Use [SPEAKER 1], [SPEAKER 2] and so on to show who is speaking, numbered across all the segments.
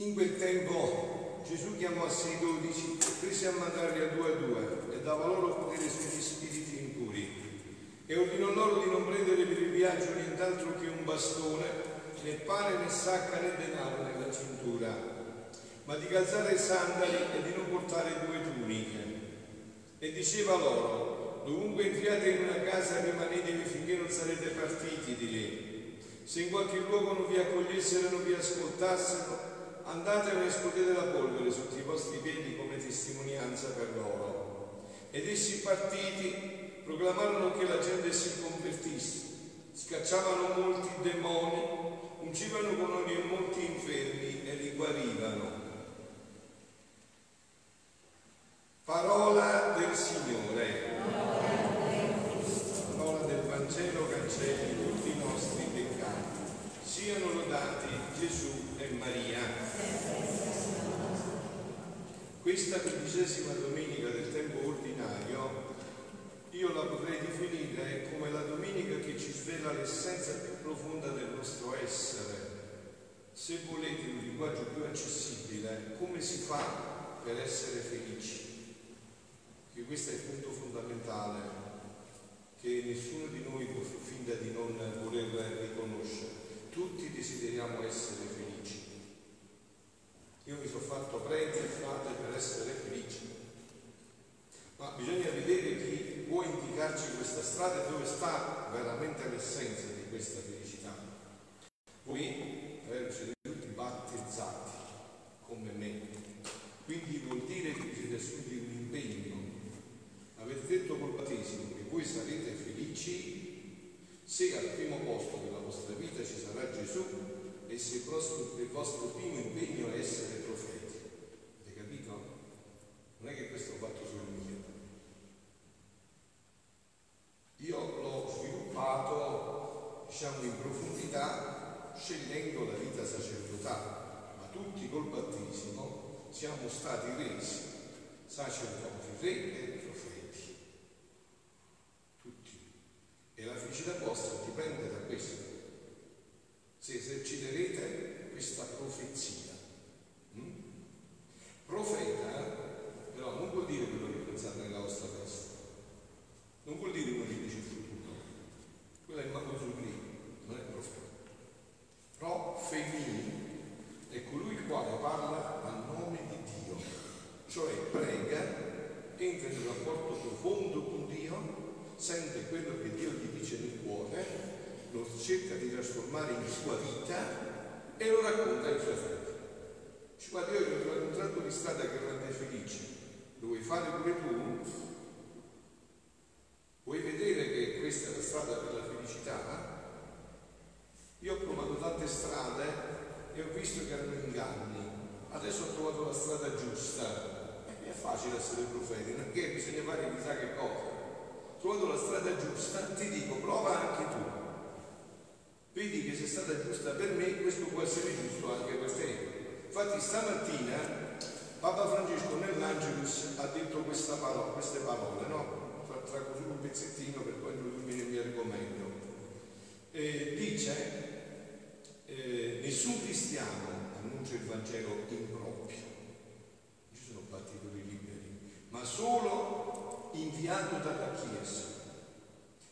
[SPEAKER 1] In quel tempo Gesù chiamò a sé i dodici e prese a mandarli a due a due e dava loro potere sugli spiriti impuri e ordinò loro di non prendere per il viaggio nient'altro che un bastone, né pane né sacca né denaro nella cintura, ma di calzare i sandali e di non portare due tuniche. E diceva loro, dovunque entriate in una casa rimanetevi finché non sarete partiti di lì. Se in qualche luogo non vi accogliessero e non vi ascoltassero, andatevene e scuotete la polvere sotto i vostri piedi come testimonianza per loro. Ed essi partiti proclamarono che la gente si convertisse, scacciavano molti demoni, ungivano con olio molti infermi e li guarivano. Parola del Signore. Parola del Vangelo cancelli tutti i nostri peccati. Siano lodati Gesù e Maria. Tredicesima domenica del tempo ordinario io la potrei definire come la domenica che ci svela l'essenza più profonda del nostro essere. Se volete un linguaggio più accessibile, come si fa per essere felici? Che questo è il punto fondamentale che nessuno di noi può finta di non voler riconoscere. Tutti desideriamo essere felici. Io mi sono fatto prete e frate per essere felice, ma bisogna vedere chi può indicarci questa strada e dove sta veramente l'essenza di questa felicità. Voi eh, siete tutti battezzati come me, quindi vuol dire che siete assunti un impegno. Avete detto col battesimo che voi sarete felici se al primo posto della vostra vita ci sarà Gesù se il vostro, il vostro primo impegno è essere profeti. Avete capito? Non è che questo l'ho fatto solo io. Io l'ho sviluppato, diciamo, in profondità, scegliendo la vita sacerdotale, ma tutti col battesimo siamo stati resi sacerdoti, re e profeti. Tutti. E la felicità vostra dipende da questo se eserciterete questa profezia. Mm? Profeta, però, non vuol dire quello che pensate nella vostra testa, non vuol dire uno che dice il futuro, quello è il mago sublime, non è profeta. Profemi è colui il quale parla a nome di Dio, cioè prega, entra in un rapporto profondo con Dio, sente quello che Dio gli dice nel cuore lo cerca di trasformare in sua vita e lo racconta ai suoi figli. Ci guarda, io ho trovato un tratto di strada che rende felice, lo vuoi fare pure tu? Vuoi vedere che questa è la strada per la felicità? Io ho provato tante strade e ho visto che erano inganni. Trovato la strada giusta. E è facile essere profeti, che bisogna fare chissà che cosa. Trovato la strada giusta, ti dico, prova anche tu. Vedi che se è stata giusta per me, questo può essere giusto anche per te. Infatti stamattina Papa Francesco nell'Angelus ha detto parola, queste parole, no? Traggo solo un pezzettino per poi introdurmi nel mio argomento. Eh, dice, eh, nessun cristiano annuncia il Vangelo improprio, ci sono battitori liberi, ma solo inviato dalla Chiesa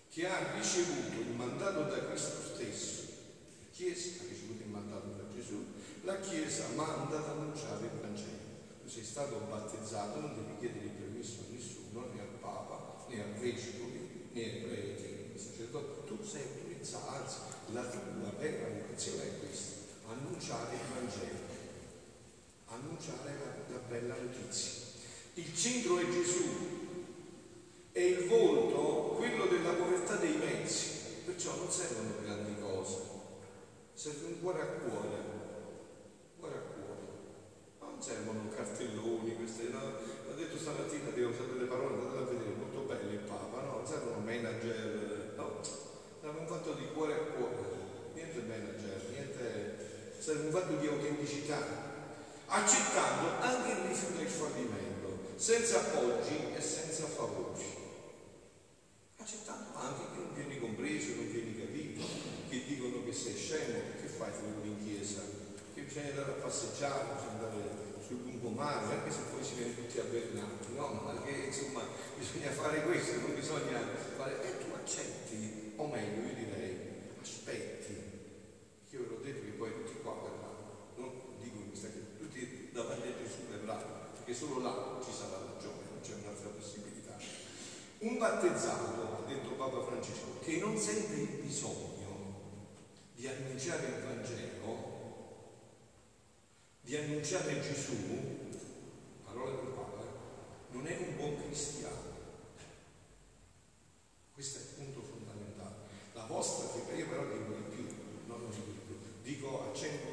[SPEAKER 1] che ha ricevuto il mandato da Cristo stesso, Chiesa ha ricevuto il mandato da Gesù, la Chiesa manda ad annunciare il Vangelo. Tu sei stato battezzato, non devi chiedere permesso a nessuno, né al Papa, né al Vescovi, né ai preti, al sacerdote. Tu sei autorizzato, anzi, la tua vera vocazione è questa, annunciare il Vangelo, annunciare la, la bella notizia. Il centro è Gesù, è il volto quello della povertà dei mezzi, perciò non servono grandi cose, serve un cuore a cuore, cuore a cuore. Non servono cartelloni, queste, no? L'ho detto stamattina, devo sapere le parole, andate a vedere, molto bello il Papa, no? Non servono manager, no? Serve un fatto di cuore a cuore, niente manager, niente, serve un fatto di autenticità, accettando anche il rifiuto e il fallimento, senza appoggi e senza favori accettando anche che non vieni compreso, non vieni capito, che dicono che sei scemo, che fai fuori in chiesa? perché bisogna andare a passeggiare, bisogna andare sul lungomare, anche se poi si viene tutti avvelenati, no? Ma che insomma bisogna fare questo, non bisogna fare. E tu accetti, o meglio, io direi, aspetti. Io ve l'ho detto che poi tutti qua verranno, non dico in questa che tutti davanti a Gesù verranno, perché solo là ci sarà la gioia, non c'è un'altra possibilità. Un battezzato, ha detto Papa Francesco, che non sente il bisogno di annunciare il Vangelo, di annunciare Gesù, parola del Papa, non è un buon cristiano. Questo è il punto fondamentale. La vostra fede, io però dico di più, non lo dico di più, dico accento,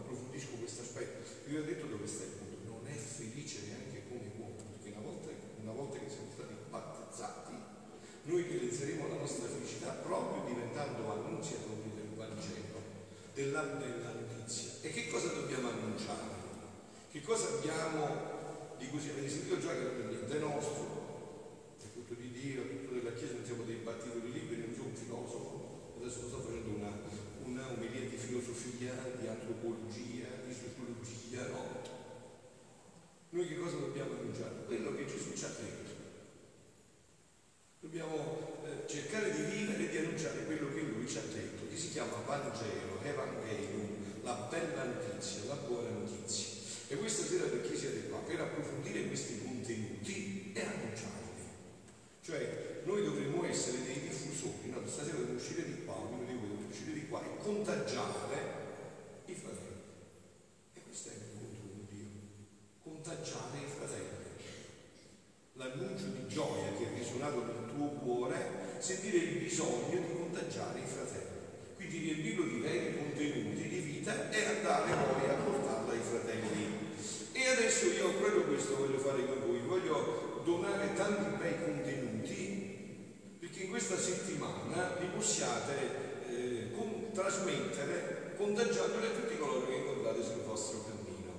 [SPEAKER 1] approfondisco questo aspetto. Io ho detto dove sta il punto, non è felice neanche come uomo, perché una volta, una volta che siamo stati battezzati, noi realizzeremo la nostra felicità proprio diventando annunziatori del Vangelo, della, della e che cosa dobbiamo annunciare? Che cosa abbiamo di così? Avete sentito già che non è niente nostro, è tutto di Dio, è tutto della Chiesa, non siamo dei battitoli liberi, non sono un filosofo. Adesso sto facendo una, omelia di filosofia, di antropologia, di sociologia, no? Noi che cosa dobbiamo annunciare? Quello che Gesù ci ha detto. Dobbiamo eh, cercare di vivere e di annunciare quello che Lui ci ha detto, che si chiama Vangelo, Evangelium, la bella notizia, la buona notizia. E questa sera perché siete qua? Per approfondire questi contenuti e annunciarli. Cioè, noi dovremmo essere dei diffusori, no? Stasera dobbiamo uscire di qua, ognuno di voi deve uscire di qua e contagiare i fratelli. E questo è il punto di Dio. Contagiare i fratelli. L'annuncio di gioia che è risuonato nel tuo cuore, sentire il bisogno di contagiare i fratelli. Quindi riempirlo di veri contenuti di vita e andare poi a portarla ai fratelli. E adesso io proprio questo voglio fare con voi, voglio donare tanti bei contenuti perché in questa settimana li possiate trasmettere contagiandoli a tutti coloro che incontrate sul vostro cammino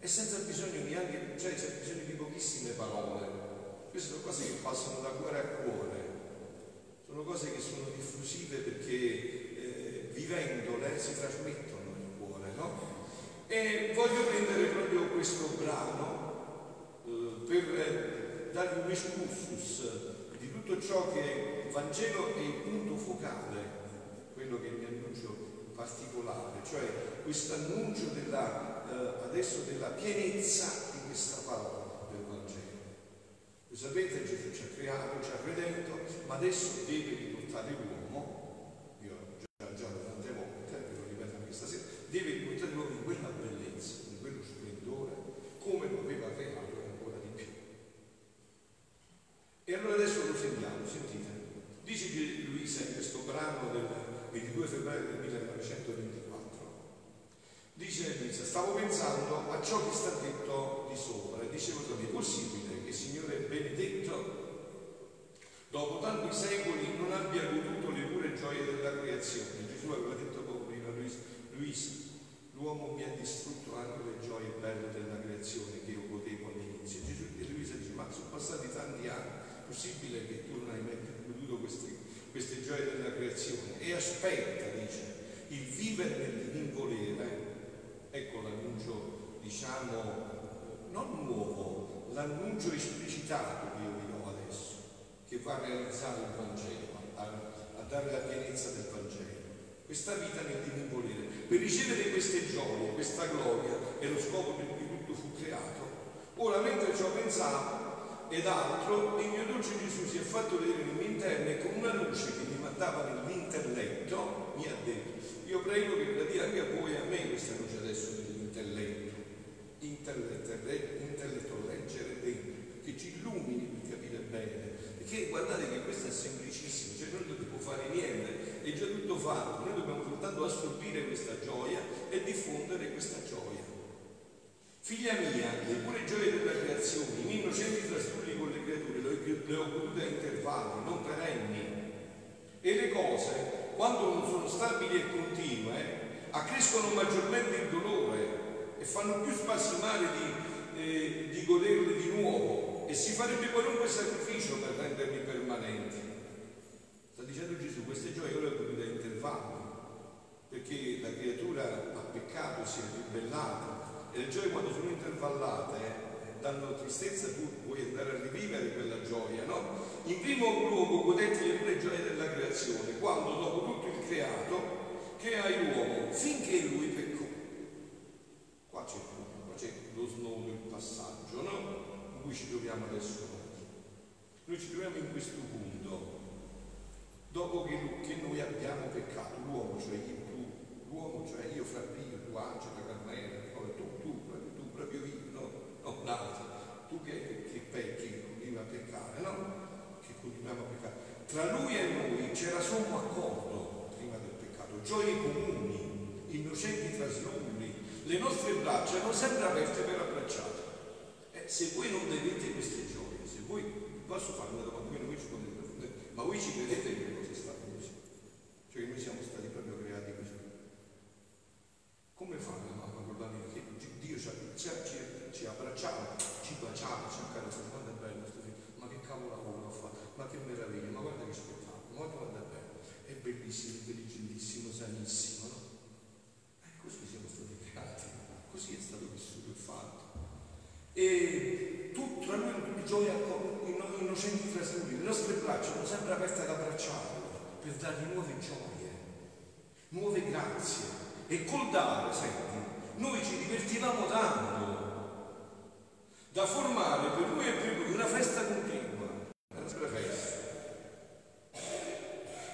[SPEAKER 1] e senza bisogno neanche, cioè c'è bisogno di pochissime parole. Queste sono cose che passano da cuore a cuore, sono cose che sono diffusive perché eh, vivendole si trasmettono no? E voglio prendere proprio questo brano eh, per darvi un excursus di tutto ciò che il Vangelo è il punto focale, quello che mi annuncio particolare, cioè questo annuncio della, eh, adesso della pienezza di questa parola del Vangelo. Voi sapete, Gesù ci ha creato, ci ha redento, ma adesso deve riportare l'uomo deve riportare l'uomo in quella bellezza, in quello splendore, come lo aveva creato e ancora di più. E allora adesso lo sentiamo, sentite. Dice che Luisa in questo brano del 22 febbraio del 1924, dice Luisa, stavo pensando a ciò detto di sopra e dicevo è possibile che il Signore benedetto dopo tanti secoli non abbia goduto le pure gioie della creazione. Gesù aveva detto poco prima Luisa, l'uomo mi ha distrutto anche le gioie belle della creazione che io godevo all'inizio. Gesù e Luisa dice, ma sono passati tanti anni, possibile che tu non hai mai goduto queste, queste gioie della creazione? E aspetta, dice, il vivere nel volere, ecco l'annuncio, diciamo, non nuovo, l'annuncio esplicitato che io vi do adesso, che va a realizzare il Vangelo, a, a dare la pienezza del Vangelo questa vita nel divin volere. Per ricevere queste gioie, questa gloria è lo scopo per cui tutto fu creato. Ora, mentre ciò pensavo ed altro, il mio dolce Gesù si è fatto vedere nel mio interno e con una luce che mi mandava nell'intelletto mi ha detto, io prego che la dia anche a voi e a me questa luce adesso dell'intelletto. Intelletto, leggere dentro, che ci illumini per capire bene. Perché guardate che questo è semplicissimo, cioè non dobbiamo fare niente è già tutto fatto, noi dobbiamo soltanto assorbire questa gioia e diffondere questa gioia. Figlia mia, le pure gioie della creazione, i miei innocenti trastulli con le creature, le ho potute a intervalli, non perenni. E le cose, quando non sono stabili e continue, accrescono maggiormente il dolore e fanno più spasimare di, eh, di goderle di nuovo e si farebbe qualunque sacrificio per renderli permanenti. Sta dicendo Gesù, queste gioie io le ho potute a intervalli, perché la creatura ha peccato, si è ribellata e le gioie quando sono intervallate eh, danno tristezza, tu vuoi andare a rivivere quella gioia, no? In primo luogo godete le pure gioie della creazione, quando dopo tutto il creato crea l'uomo finché lui peccò. Qua c'è, qua c'è lo snodo, il passaggio, no? In cui ci troviamo adesso. Noi ci troviamo in questo punto, dopo che, che noi abbiamo peccato, l'uomo, cioè io, tu, l'uomo, cioè io, fra Pio, tu, Angela, Carmela, tu, tu, proprio, tu, proprio io, no? No, l'altro, tu che, che pecchi, continui a peccare, no? Che continuiamo a peccare. Tra lui e noi c'era sommo accordo prima del peccato, gioie comuni, innocenti trasnulli, le nostre braccia erano sempre aperte per abbracciare. Se voi non vedete queste gioie, se voi, posso fare una domanda, voi non ci potete ma voi ci credete che le cose stanno così? Cioè noi siamo stati proprio creati così. Come fa la mamma con la mia? Che Dio ci, ci, ci, ci abbracciava, ci baciava, ci accarezzava, quanto è bello questo figlio, ma che cavolo lavoro ha fatto, ma che meraviglia, ma guarda che spettacolo, ma quanto è bello, è bellissimo, intelligentissimo, sanissimo, no? Eh, così siamo stati creati, così è stato vissuto e fatto. E tutto, tra noi, gioia innocenti trasnudi, le nostre braccia sono sempre aperte ad abbracciarlo per dargli nuove gioie, nuove grazie. E col dare, senti, noi ci divertivamo tanto da formare per lui e per lui una festa continua, nostra festa.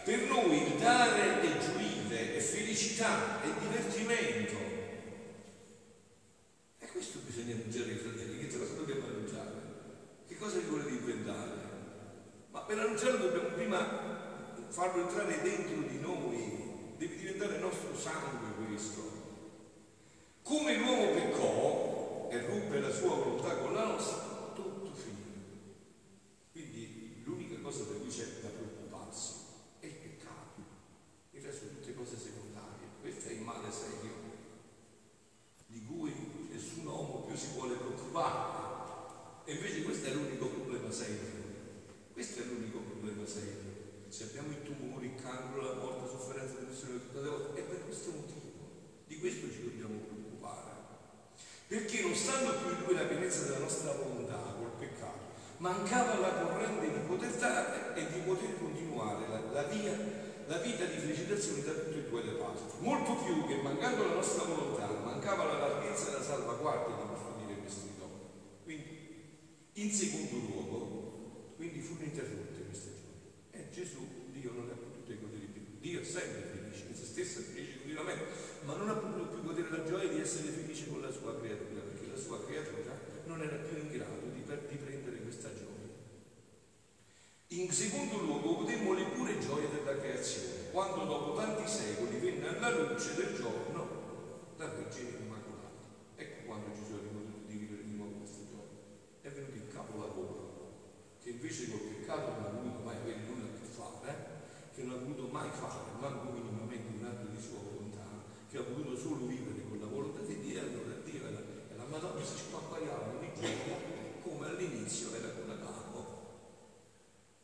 [SPEAKER 1] Per noi il dare è gioire, è felicità, è divertimento. E questo bisogna annunciare ai fratelli, che lo dobbiamo annunciare. Che cosa vi volete inventare? Ma per annunciarlo dobbiamo prima farlo entrare dentro di noi, deve diventare nostro sangue questo. Come l'uomo peccò e ruppe la sua volontà con la nostra, tutto finì. Quindi l'unica cosa per cui c'è da preoccuparsi è il peccato. Il resto sono tutte cose secondarie. Questo è il male serio di cui nessun uomo più si vuole preoccupare. E invece questo è l'unico problema serio. Questo è l'unico problema serio. Se abbiamo i tumori, il cancro, la morte, la sofferenza, la depressione, tutte le volte, è per questo motivo. Di questo ci preoccupare. Perché non stando più in lui la pienezza della nostra volontà col peccato, mancava la corrente di poter dare e di poter continuare la, la, via, la vita di felicitazione da tutte e due le parti. Molto più che mancando la nostra volontà, mancava la larghezza e la salvaguardia di questo dire questi doni. Quindi, in secondo luogo, quindi furono interrotte queste gioie. E Gesù, Dio non le ha potute godere Dio sempre felice, in se stesso è felice continuamente, ma non ha potuto più godere la gioia di essere felice con la sua creatura, perché la sua creatura non era più in grado di, di prendere questa gioia. In secondo luogo, godemmo le pure gioie della creazione, quando dopo tanti secoli venne alla luce del giorno la Vergine Immacolata. Ecco quando Gesù è venuto di vivere di nuovo questa gioia. È venuto il capolavoro, che invece col peccato non ha voluto mai avere nulla a che fare, eh? che non ha voluto mai fare, manco minimamente un atto di sua volontà, che ha voluto solo vivere con la volontà di Dio, allora Dio e la, e la Madonna si spappagliavano ogni giorno come all'inizio era con Adamo,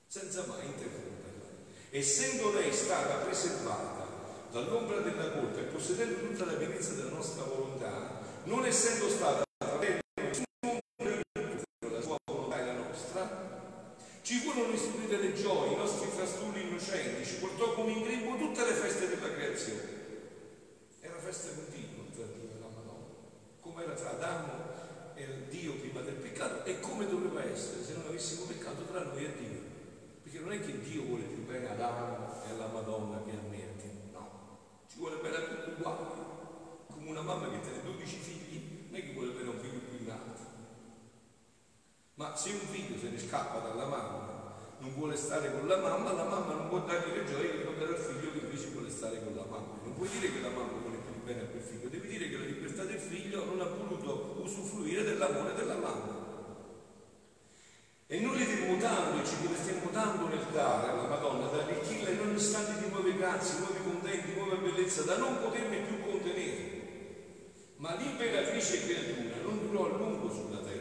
[SPEAKER 1] senza mai interromperla. Essendo lei stata preservata dall'ombra della colpa e possedendo tutta la pienezza della nostra volontà, non essendo stata la sua volontà e la nostra, ci furono istituite le gioie, i nostri frastulli innocenti, ci portò come in grembo tutte le feste della creazione. Era festa continua tra Dio e la Madonna, come era tra Adamo e Dio prima del peccato e come doveva essere se non avessimo peccato tra noi e Dio. Perché non è che Dio vuole più bene ad Adamo e alla Madonna che a me e a te, no, ci vuole bene a tutti uguali, come una mamma che tiene 12 figli, non è che vuole bene a un figlio più grande. Ma se un figlio se ne scappa dalla mamma, non vuole stare con la mamma, la mamma non può dargli le gioie che può dare al figlio che invece vuole stare con la mamma. Non puoi dire che la mamma vuole più bene a quel figlio, devi dire che la libertà del figlio non ha voluto usufruire dell'amore della mamma. E noi li stiamo e ci divertiamo tanto nel dare alla Madonna, da arricchirla in ogni istante di nuove grazie, nuovi contenti, nuova bellezza, da non potermi più contenere. Ma l'imperatrice creatura non durò a lungo sulla terra.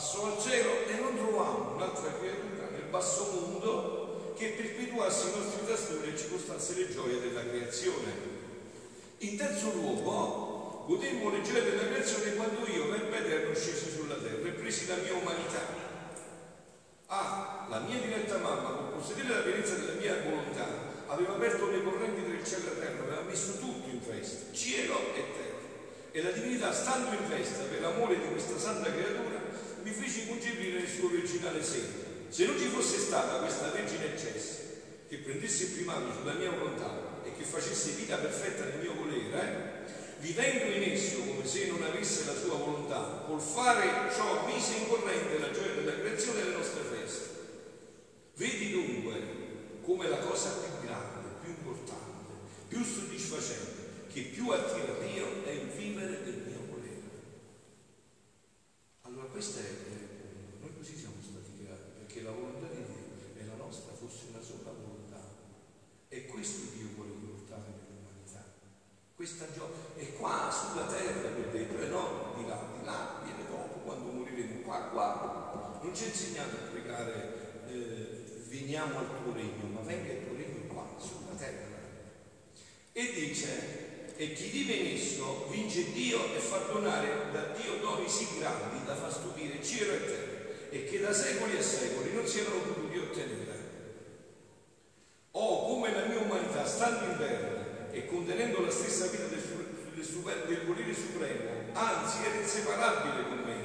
[SPEAKER 1] Passò al cielo e non trovammo un'altra creatura nel basso mondo che perpetuasse i nostri trastorni e ci costasse le gioie della creazione. In terzo luogo, godemmo le gioie della creazione quando io, Verbo Eterno, scesi sulla terra e presi la mia umanità. Ah, la mia diretta mamma, con possedere la pienezza della mia volontà, aveva aperto le correnti del cielo e terra, aveva messo tutto in festa, cielo e terra. E la divinità, stando in festa per l'amore di questa santa creatura, mi fece concepire nel suo originale seno. Se non ci fosse stata questa Vergine eccessa, che prendesse il primato sulla mia volontà e che facesse vita perfetta nel mio volere, vivendo in esso come se non avesse la sua volontà, col fare ciò mise in corrente la gioia della creazione e le nostre feste. Vedi dunque come la cosa più grande, più importante, più soddisfacente, che più attira Dio è il vivere del. Allora questa è, noi così siamo stati creati, perché la volontà di Dio e la nostra fosse una sola volontà. E questo Dio vuole riportare nell'umanità. Questa gioia. E qua sulla terra, per detto, e no di là, di là viene dopo, quando moriremo, qua, qua. Non ci ha insegnato a pregare, eh, veniamo al tuo regno, ma venga il tuo regno qua, sulla terra. E dice, e chi vive in esso vince Dio e fa donare da Dio doni sì grandi da far stupire cielo e terra e che da secoli e secoli non si erano potuti ottenere. Oh, come la mia umanità, stando in terra e contenendo la stessa vita del, del, del volere supremo, anzi era inseparabile con me,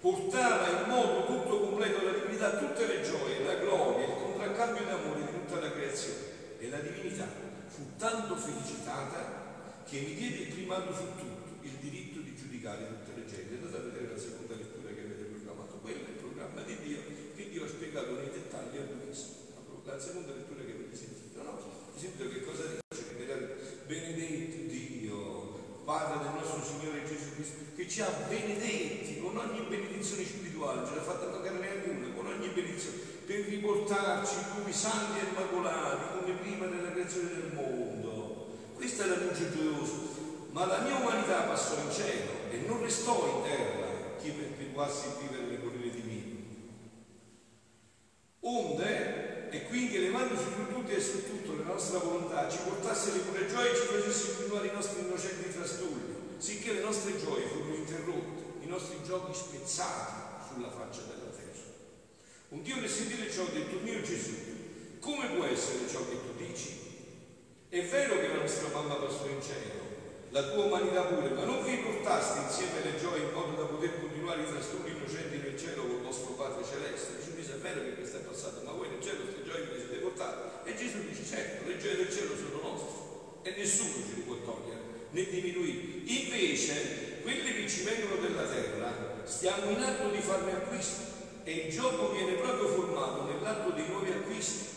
[SPEAKER 1] portava in modo tutto completo alla divinità tutte le gioie, la gloria, il contraccambio d'amore di tutta la creazione. E la divinità fu tanto felicitata che mi diede il primato su tutto, il diritto di giudicare tutte le genti. Andate a vedere la seconda lettura che avete proclamato, quello è il programma di Dio che Dio ha spiegato nei dettagli a Luisa. La seconda lettura che avete sentito, no? Sentito che cosa dice? Benedetto Dio, Padre del nostro Signore Gesù Cristo, che ci ha benedetti con ogni benedizione spirituale, ce l'ha fatta mancare neanche una, con ogni benedizione, per riportarci lui santi e immacolati come prima della creazione del mondo la luce gioiosa. Ma la mia umanità passò in cielo e non restò in terra chi perpetuasse il vivere nel volere divino. Onde, e quindi elevandosi su tutti e su tutto la nostra volontà, ci portasse le pure gioie e ci facesse continuare i nostri innocenti trastulli, sicché le nostre gioie furono interrotte, i nostri giochi spezzati sulla faccia della terra. Un Dio nel sentire ciò ha detto, mio Gesù, come può essere ciò che tu dici? È vero che la nostra mamma passò in cielo, la tua umanità pure, ma non vi portaste insieme le gioie in modo da poter continuare i trastorni innocenti nel cielo con il vostro Padre Celeste. Gesù dice, è vero che questo è passato, ma voi nel cielo queste gioie le siete portate. E Gesù dice, certo, le gioie del cielo sono nostre e nessuno ce le può togliere né diminuire. Invece, quelle che ci vengono dalla terra, stiamo in atto di farne acquisto e il gioco viene proprio formato nell'atto dei nuovi acquisti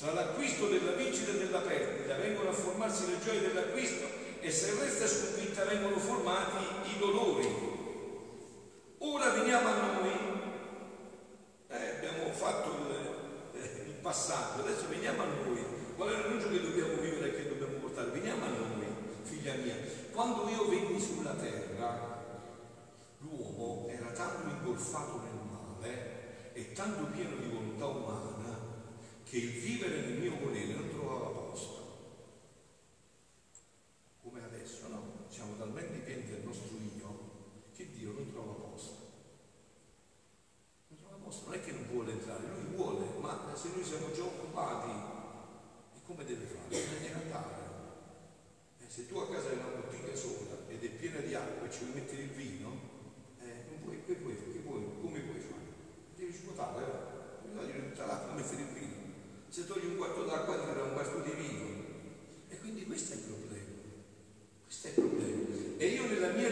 [SPEAKER 1] tra l'acquisto della vincita e della perdita vengono a formarsi le gioie dell'acquisto e se resta sconfitta vengono formati i dolori. Ora veniamo a noi. Eh, abbiamo fatto il, eh, il, passaggio, adesso veniamo a noi. Qual è l'annuncio che dobbiamo vivere e che dobbiamo portare? Veniamo a noi, figlia mia. Quando io venni sulla terra, l'uomo era tanto ingolfato nel male e tanto pieno di volontà umana che il vivere nel mio volere non trovava posto. Come adesso, no? Siamo talmente pieni del nostro io che Dio non trova posto. Non trova posto, non è che non vuole entrare, lui vuole, ma se noi siamo già occupati, e come deve fare? Deve andare. Eh, se tu a casa hai una bottiglia sola ed è piena di acqua e ci vuoi mettere il vino, eh, non puoi, che puoi, che puoi, come puoi fare? Devi svuotare, eh? devi togliere tutta l'acqua e mettere il vino se togli un quarto d'acqua ti darà un quarto di vino. E quindi questo è il problema. Questo è il problema. E io nella mia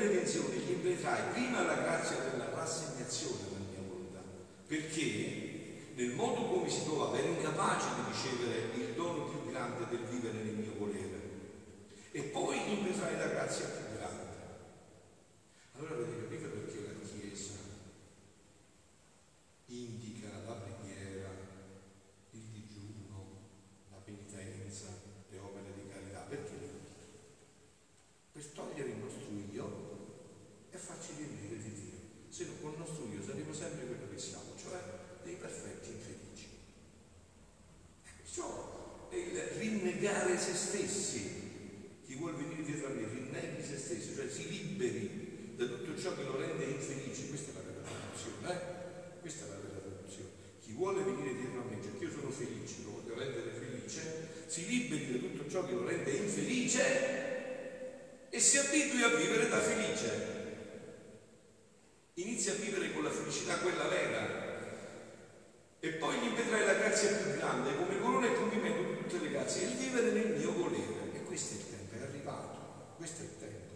[SPEAKER 1] invetrai prima la grazia della rassegnazione alla mia volontà, perché nel modo come si trovava era incapace di ricevere il dono più grande del vivere nel mio volere. E poi invetrai la grazia più grande. Allora avete capito perché la Chiesa indica la preghiera penitenza, le opere di carità. Perché? Per togliere il nostro io e farci riempire di Dio. Se no con il nostro io saremo sempre quello che siamo, cioè dei perfetti infelici. si liberi da tutto ciò che lo rende infelice. Questa è la vera traduzione, eh? Questa è la vera traduzione. Chi vuole venire dietro a me, cioè che io sono felice, lo voglio rendere felice, si liberi da tutto ciò che lo rende infelice e si abitui a vivere da felice. Inizia a vivere con la felicità quella vera. E poi gli vedrai la grazia più grande, come corona e compimento di tutte le grazie, il vivere nel mio volere. E questo è il tempo, è arrivato. Questo è il tempo.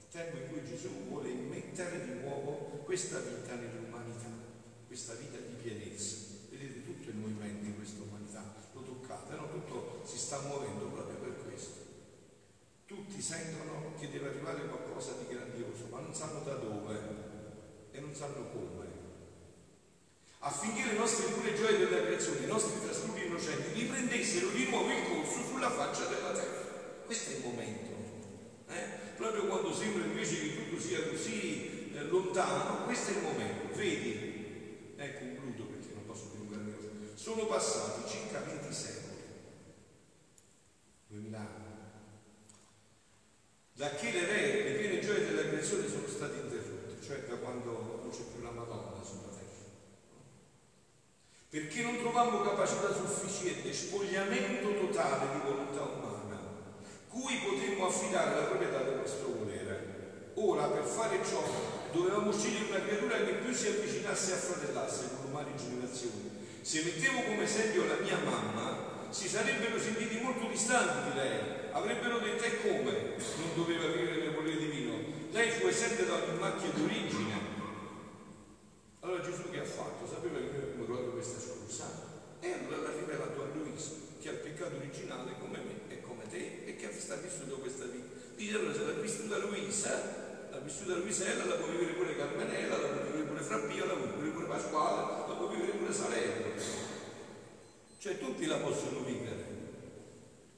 [SPEAKER 1] Il tempo in cui Gesù vuole immettere di nuovo questa vita nell'umanità, questa vita di pienezza. Vedete tutto il movimento in questa umanità, lo toccate, no? tutto si sta muovendo proprio per questo. Tutti sentono che deve arrivare qualcosa di grandioso, ma non sanno da dove e non sanno come. Affinché le nostre pure gioie della creazione, i nostri trasfughi innocenti, riprendessero di nuovo il corso sulla faccia della terra. Questo è il momento. Quando sembra invece che tutto sia così eh, lontano, questo è il momento. Vedi, eh, concludo perché non posso più dilungarmi. Sono passati circa 20 secoli, 2000 anni, da che le, re, le piene gioie della creazione sono state interrotte, cioè da quando non c'è più la Madonna sulla terra. Perché non trovammo capacità sufficiente, spogliamento totale di volontà umana, cui potremmo affidare la proprietà del nostro volere. Ora, per fare ciò, dovevamo scegliere una creatura che più si avvicinasse a fratellarsi con umane generazioni. Se mettevo come esempio la mia mamma, si sarebbero sentiti molto distanti di lei, avrebbero detto e come non doveva vivere nel volere divino. Lei fu esente da ogni macchia d'origine. Allora Gesù che ha fatto? Sapeva che noi avremmo trovato questa scusa e allora l'ha rivelato a Luisa, che ha il peccato originale come me e come te e che sta vissuto questa vita. Dice allora se l'ha vissuta Luisa, l'ha vissuta Luisella, la può vivere pure Carmenella, la può vivere pure Frappia, la può vivere pure Pasquale, la può vivere pure Salerno. Cioè tutti la possono vivere.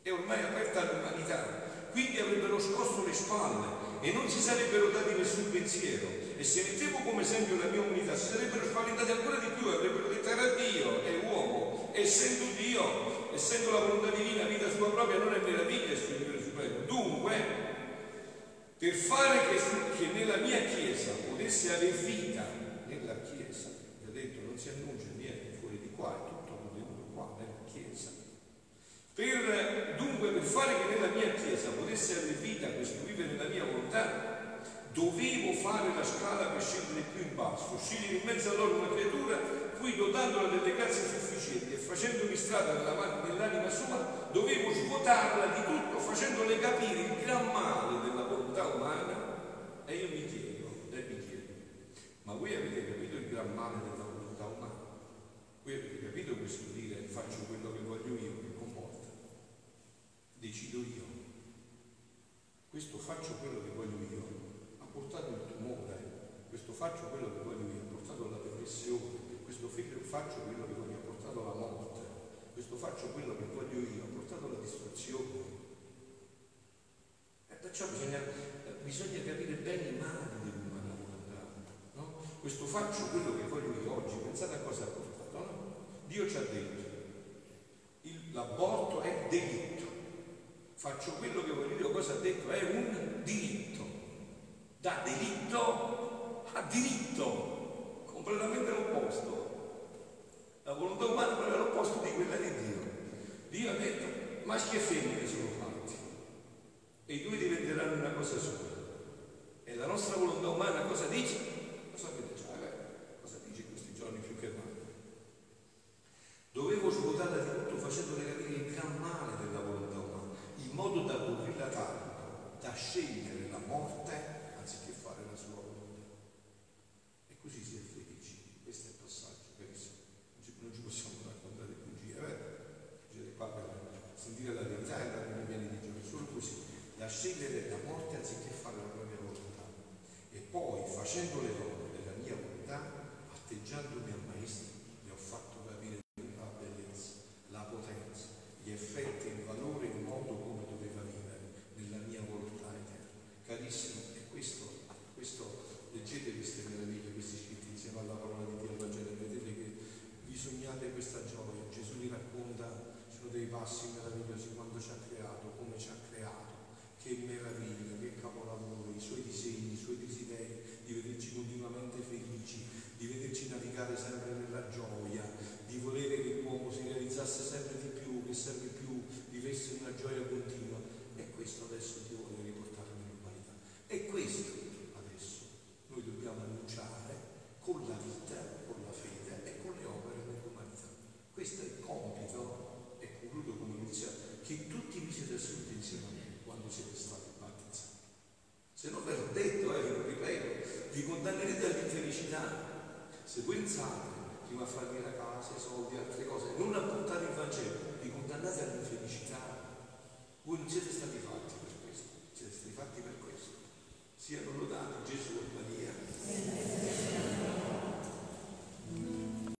[SPEAKER 1] È ormai aperta all'umanità. Quindi avrebbero scosso le spalle e non si sarebbero dati nessun pensiero. E se mettevo come esempio la mia umanità, si sarebbero spaventati ancora di più, avrebbero detto era Dio, è uomo, essendo Dio, essendo la volontà divina, vita sua propria, non è meraviglia il suo livello supremo. Dunque, per fare che, che nella mia Potesse avere vita, nella Chiesa, vi ho detto, non si annuncia niente fuori di qua, è tutto contenuto qua, nella Chiesa. Per, dunque, per fare che nella mia Chiesa potesse avere vita questo vivere nella mia volontà, dovevo fare la scala per scendere più in basso, scegliere in mezzo a loro una creatura, cui dotandola delle grazie sufficienti e facendomi strada nell'anima sua, dovevo svuotarla di tutto, facendole capire il gran male della volontà umana. E io mi chiedo, ma voi avete capito il gran male della volontà umana? Voi avete capito questo dire faccio quello che voglio io, che comporta? Decido io. Questo faccio quello che voglio io ha portato il tumore, questo faccio quello che voglio io, ha portato la depressione, questo faccio quello che voglio io, ha portato la morte, questo faccio quello che voglio io, ha portato la distruzione. E perciò bisogna, bisogna capire bene i mali dell'umana volontà. No? Questo faccio quello che voglio io oggi, pensate a cosa ha portato. No? Dio ci ha detto, il, l'aborto è delitto. Faccio quello che voglio io, cosa ha detto? È un diritto da delitto a diritto, completamente l'opposto. La volontà umana è l'opposto di quella di Dio. Dio ha detto maschi e femmine sono fatti e i due diventeranno una cosa sola. E la nostra volontà umana cosa dice? Lo sapete già, eh? cosa dice in questi giorni più che mai? Dovevo svuotarla di tutto facendole capire il gran male della volontà umana, in modo da aborrirla tanto, da scegliere la morte